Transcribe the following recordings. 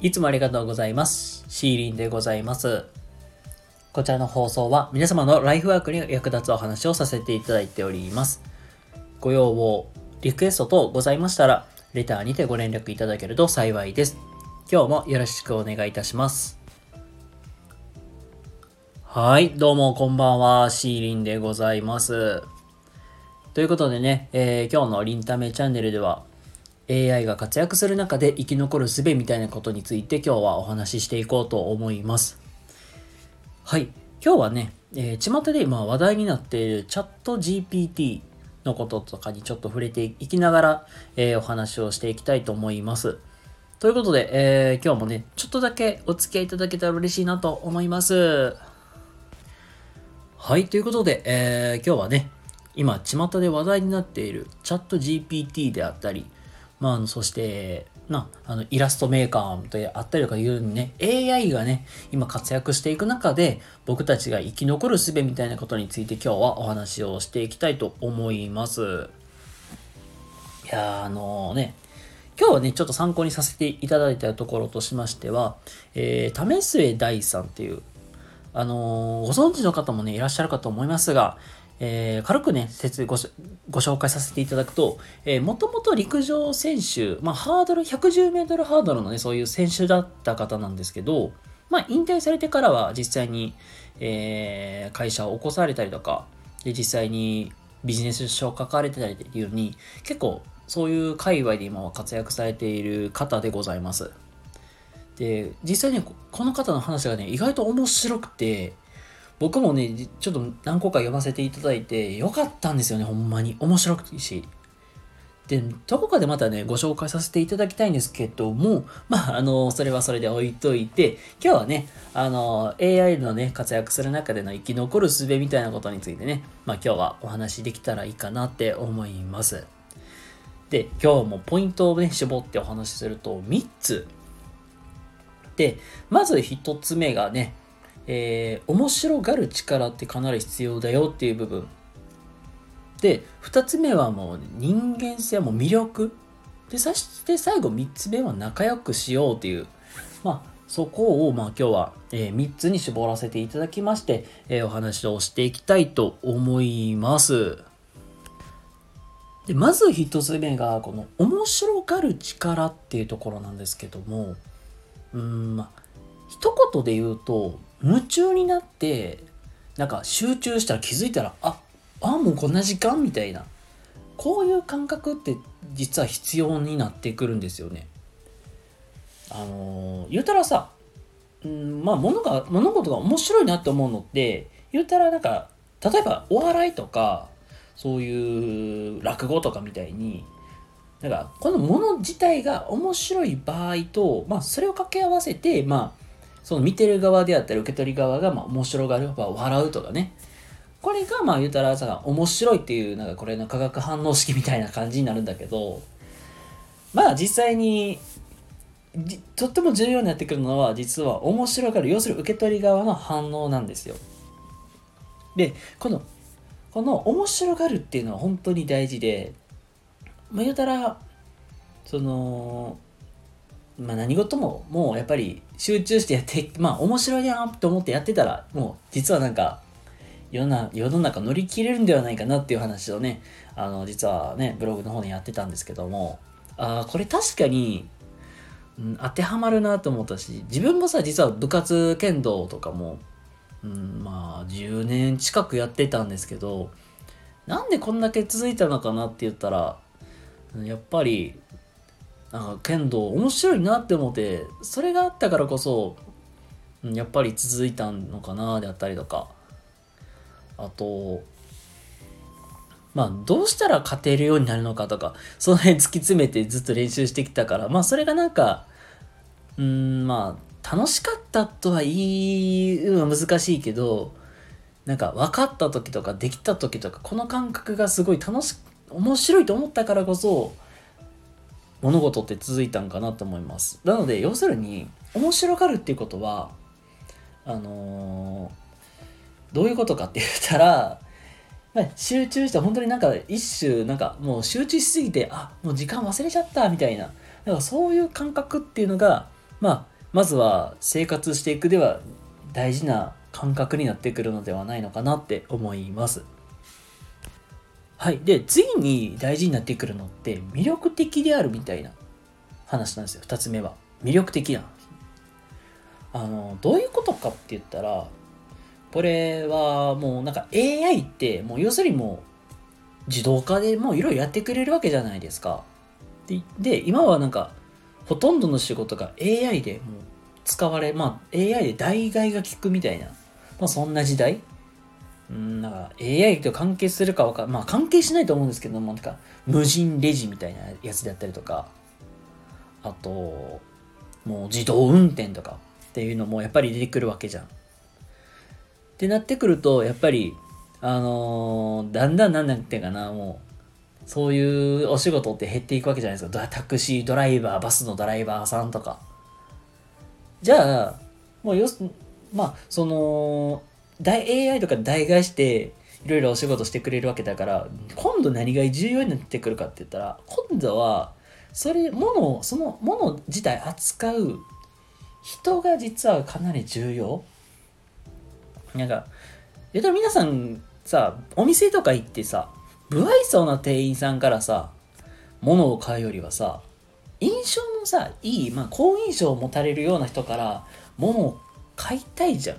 いつもありがとうございます。シーリンでございます。こちらの放送は皆様のライフワークに役立つお話をさせていただいております。ご要望、リクエスト等ございましたら、レターにてご連絡いただけると幸いです。今日もよろしくお願いいたします。はい、どうもこんばんは、シーリンでございます。ということでね、えー今日のリンタメチャンネルでは、AI が活躍する中で生き残る術みたいなことについて今日はお話ししていこうと思います。はい。今日はね、えー、巷で今話題になっているチャット GPT のこととかにちょっと触れていきながら、えーお話をしていきたいと思います。ということで、えー今日もね、ちょっとだけお付き合いいただけたら嬉しいなと思います。はい、ということで、えー今日はね、今、巷で話題になっているチャット GPT であったり、まあ、あの、そして、な、あの、イラストメーカーであったりとかいうようにね、AI がね、今活躍していく中で、僕たちが生き残る術みたいなことについて今日はお話をしていきたいと思います。いやー、あのね、今日はね、ちょっと参考にさせていただいたところとしましては、えー、為末大さんっていう、あのーご存知の方もね、いらっしゃるかと思いますが、えー軽くね、説ごご紹介させていただくと、えー、もともと陸上選手、まあ、ハードル、110メートルハードルのね、そういう選手だった方なんですけど、まあ、引退されてからは実際に、えー会社を起こされたりとか、で、実際にビジネス書を書かれてたりっていうように、結構そういう界隈で今は活躍されている方でございます。で、実際にこの方の話がね、意外と面白くて、僕もね、ちょっと何個か読ませていただいて、よかったんですよね、ほんまに。面白くていいし。で、どこかでまたね、ご紹介させていただきたいんですけども、まあ、あの、それはそれで置いといて、今日はね、あの、AI のね、活躍する中での生き残る術みたいなことについてね、まあ今日はお話できたらいいかなって思います。で、今日もポイントをね、絞ってお話しすると、3つ。で、まず1つ目がね、えー面白がる力ってかなり必要だよっていう部分。で、2つ目はもう人間性も魅力。で、そして最後3つ目は仲良くしようっていう。まあ、そこをまあ今日は、え3つに絞らせていただきまして、えお話をしていきたいと思います。で、まず1つ目が、この面白がる力っていうところなんですけども、うん、まあ、一言で言うと夢中になってなんか集中したら気づいたらああもうこんな時間みたいなこういう感覚って実は必要になってくるんですよね。あのー言うたらさ、うん、まあ物が物事が面白いなって思うのって言うたらなんか例えばお笑いとかそういう落語とかみたいになんかこのもの自体が面白い場合と、まあ、それを掛け合わせて、まあ、その見てる側であったり受け取り側がまあ面白がる、まあ、笑うとかね。これがまあ言うたらさ面白いっていうなんかこれの化学反応式みたいな感じになるんだけどまあ実際にとっても重要になってくるのは実は面白がる要するに受け取り側の反応なんですよ。でこのこの面白がるっていうのは本当に大事でまあ言うたらそのまあ何事ももうやっぱり集中してやってまあ面白いなと思ってやってたらもう実はなんか世の中世の中乗り切れるんではないかなっていう話をねあの実はねブログの方でやってたんですけどもあーこれ確かに、うん、当てはまるなと思ったし自分もさ実は部活剣道とかも、うん、まあ10年近くやってたんですけどなんでこんだけ続いたのかなって言ったらやっぱりなんか剣道面白いなって思ってそれがあったからこそやっぱり続いたのかなであったりとか。あとまあどうしたら勝てるようになるのかとかその辺突き詰めてずっと練習してきたからまあそれがなんかうんまあ楽しかったとは言うのは難しいけどなんか分かった時とかできた時とかこの感覚がすごい楽し面白いと思ったからこそ物事って続いたんかなと思いますなので要するに面白がるっていうことはあのーどういうことかって言ったら、集中して本当になんか一種なんかもう集中しすぎてあもう時間忘れちゃったみたいななんかそういう感覚っていうのがまあ、まずは生活していくでは大事な感覚になってくるのではないのかなって思います。はい。で、次に大事になってくるのって魅力的であるみたいな話なんですよ。二つ目は。魅力的な。あの、どういうことかって言ったら、これはもうなんか AI ってもう要するにもう自動化でもういろいろやってくれるわけじゃないですか。で、で今はなんかほとんどの仕事が AI でもう使われ、まあ AI で代替が効くみたいな、まあそんな時代うん、なんか AI と関係するかわかまあ関係しないと思うんですけども、なんか無人レジみたいなやつであったりとか、あと、もう自動運転とかっていうのもやっぱり出てくるわけじゃん。ってなってくると、やっぱり、あのー、だんだんなんなんていうかな、もう、そういうお仕事って減っていくわけじゃないですか。タクシードライバー、バスのドライバーさんとか。じゃあ、もうよ、まあ、その、AI とか代替していろいろお仕事してくれるわけだから今度何が重要になってくるかって言ったら今度はそれものそのもの自体扱う人が実はかなり重要。なんか言ったら皆さんさお店とか行ってさ不愛想な店員さんからさ物を買うよりはさ印象のさいい、まあ、好印象を持たれるような人から物を買いたいじゃん。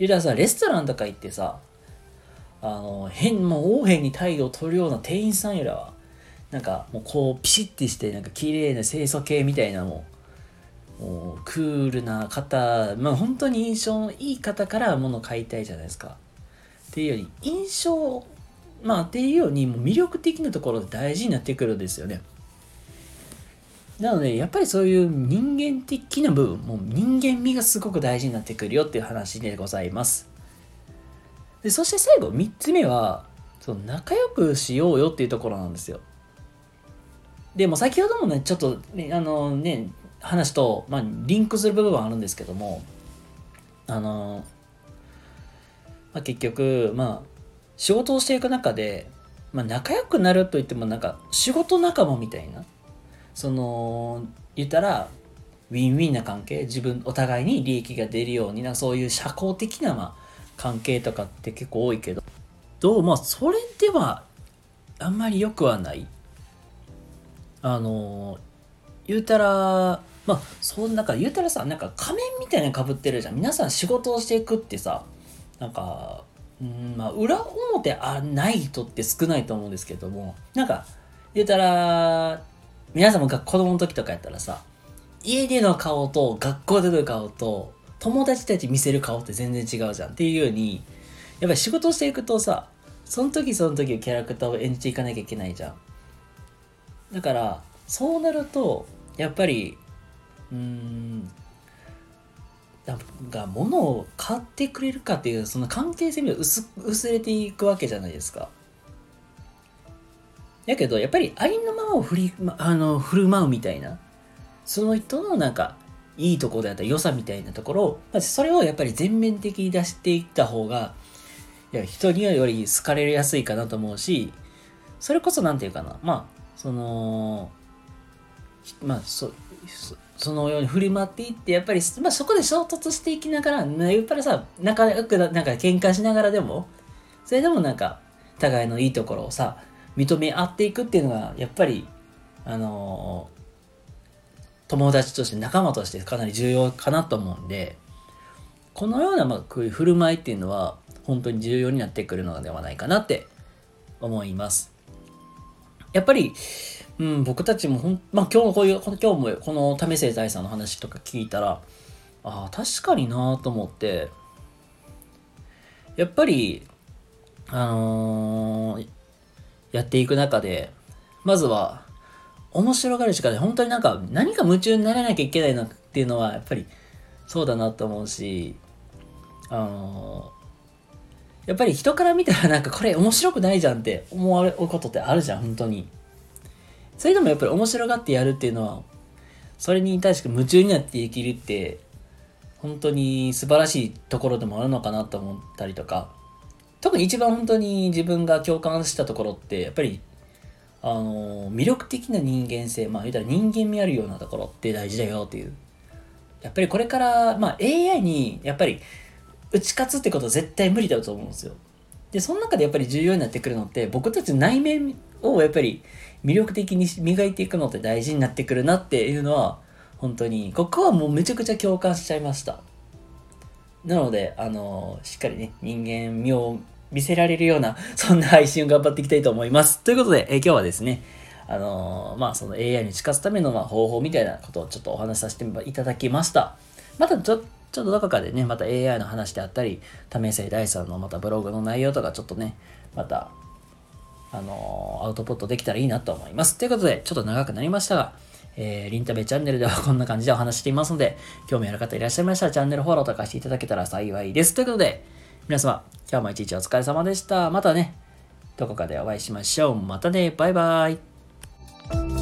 言うたらさ、レストランとか行ってさ、あの、変、もう、横変に態度を取るような店員さんよりは、なんか、もうこう、ピシッてして、なんか綺麗な清楚系みたいなもう、もう、クールな方、まあ本当に印象のいい方から物を買いたいじゃないですか。っていうより、印象、まあっていうように、もう魅力的なところで大事になってくるんですよね。なので、やっぱりそういう人間的な部分、もう人間味がすごく大事になってくるよっていう話でございます。でそして最後、3つ目は、その仲良くしようよっていうところなんですよ。でも先ほどもね、ちょっとね、あのね、話と、まあ、リンクする部分はあるんですけども、あの、まあ、結局、まあ、仕事をしていく中で、まあ、仲良くなるといってもなんか仕事仲間みたいなその言ったらウィンウィンな関係自分お互いに利益が出るようになそういう社交的な、ま、関係とかって結構多いけどどうまあそれではあんまり良くはない。あの言うたらまあそんなか言うたらさなんか仮面みたいなのかぶってるじゃん。皆さん仕事をしていくってさなんかうんまあ裏表あない人って少ないと思うんですけどもなんか言うたら皆さんも子供の時とかやったらさ、家での顔と学校での顔と友達たち見せる顔って全然違うじゃんっていうように、やっぱり仕事していくとさ、その時その時キャラクターを演じていかなきゃいけないじゃん。だから、そうなると、やっぱり、うーん、が物を買ってくれるかっていうその関係性が薄薄れていくわけじゃないですか。やけど、やっぱりありのままを振り、あの、振る舞うみたいな、その人のなんか、いいところであったり良さみたいなところを、まずそれをやっぱり全面的に出していった方が、いや、人にはより好かれやすいかなと思うし、それこそなんていうかな、まあ、その、まあ、そ、そのように振る舞っていって、やっぱり、まあ、そこで衝突していきながら、やっぱりさ、仲良く、なんか喧嘩しながらでも、それでもなんか、互いのいいところをさ、認め合っていくっていうのが、やっぱり、あの友達として仲間としてかなり重要かなと思うんで、このような、まあ、こういう振る舞いっていうのは、本当に重要になってくるのではないかなって思います。やっぱり、うん、僕たちもほん、まあ今日こういう、今日もこの為末大さんの話とか聞いたら、ああ、確かになと思って、やっぱり、あのー、やっていく中で、まずは、面白がるしかない。本当になんか、何か夢中にならなきゃいけないなっていうのは、やっぱり、そうだなと思うし、あのやっぱり人から見たらなんかこれ面白くないじゃんって思われることってあるじゃん、本当に。それでもやっぱり面白がってやるっていうのは、それに対して夢中になって生きるって、本当に素晴らしいところでもあるのかなと思ったりとか、特に一番本当に自分が共感したところって、やっぱり、あの、魅力的な人間性、まあ言ったら人間味あるようなところって大事だよっていう。やっぱりこれから、まあ AI に、やっぱり打ち勝つってことは絶対無理だと思うんですよ。で、その中でやっぱり重要になってくるのって、僕たち内面をやっぱり魅力的に磨いていくのって大事になってくるなっていうのは、本当に、ここはもうめちゃくちゃ共感しちゃいました。なので、あの、しっかりね、人間味を見せられるような、そんな配信を頑張っていきたいと思います。ということで、え今日はですね、あのまあ、その AI に近づくためのま方法みたいなことをちょっとお話しさせていただきました。またちょちょっとどこかでね、また AI の話であったり、為末大さんのまたブログの内容とかちょっとね、また、あのアウトプットできたらいいなと思います。ということで、ちょっと長くなりましたが、えー、リンタベチャンネルではこんな感じでお話していますので、興味ある方いらっしゃいましたらチャンネルフォローとかしていただけたら幸いです。ということで、皆様、今日も一日お疲れ様でした。またね、どこかでお会いしましょう。またね、バイバイ。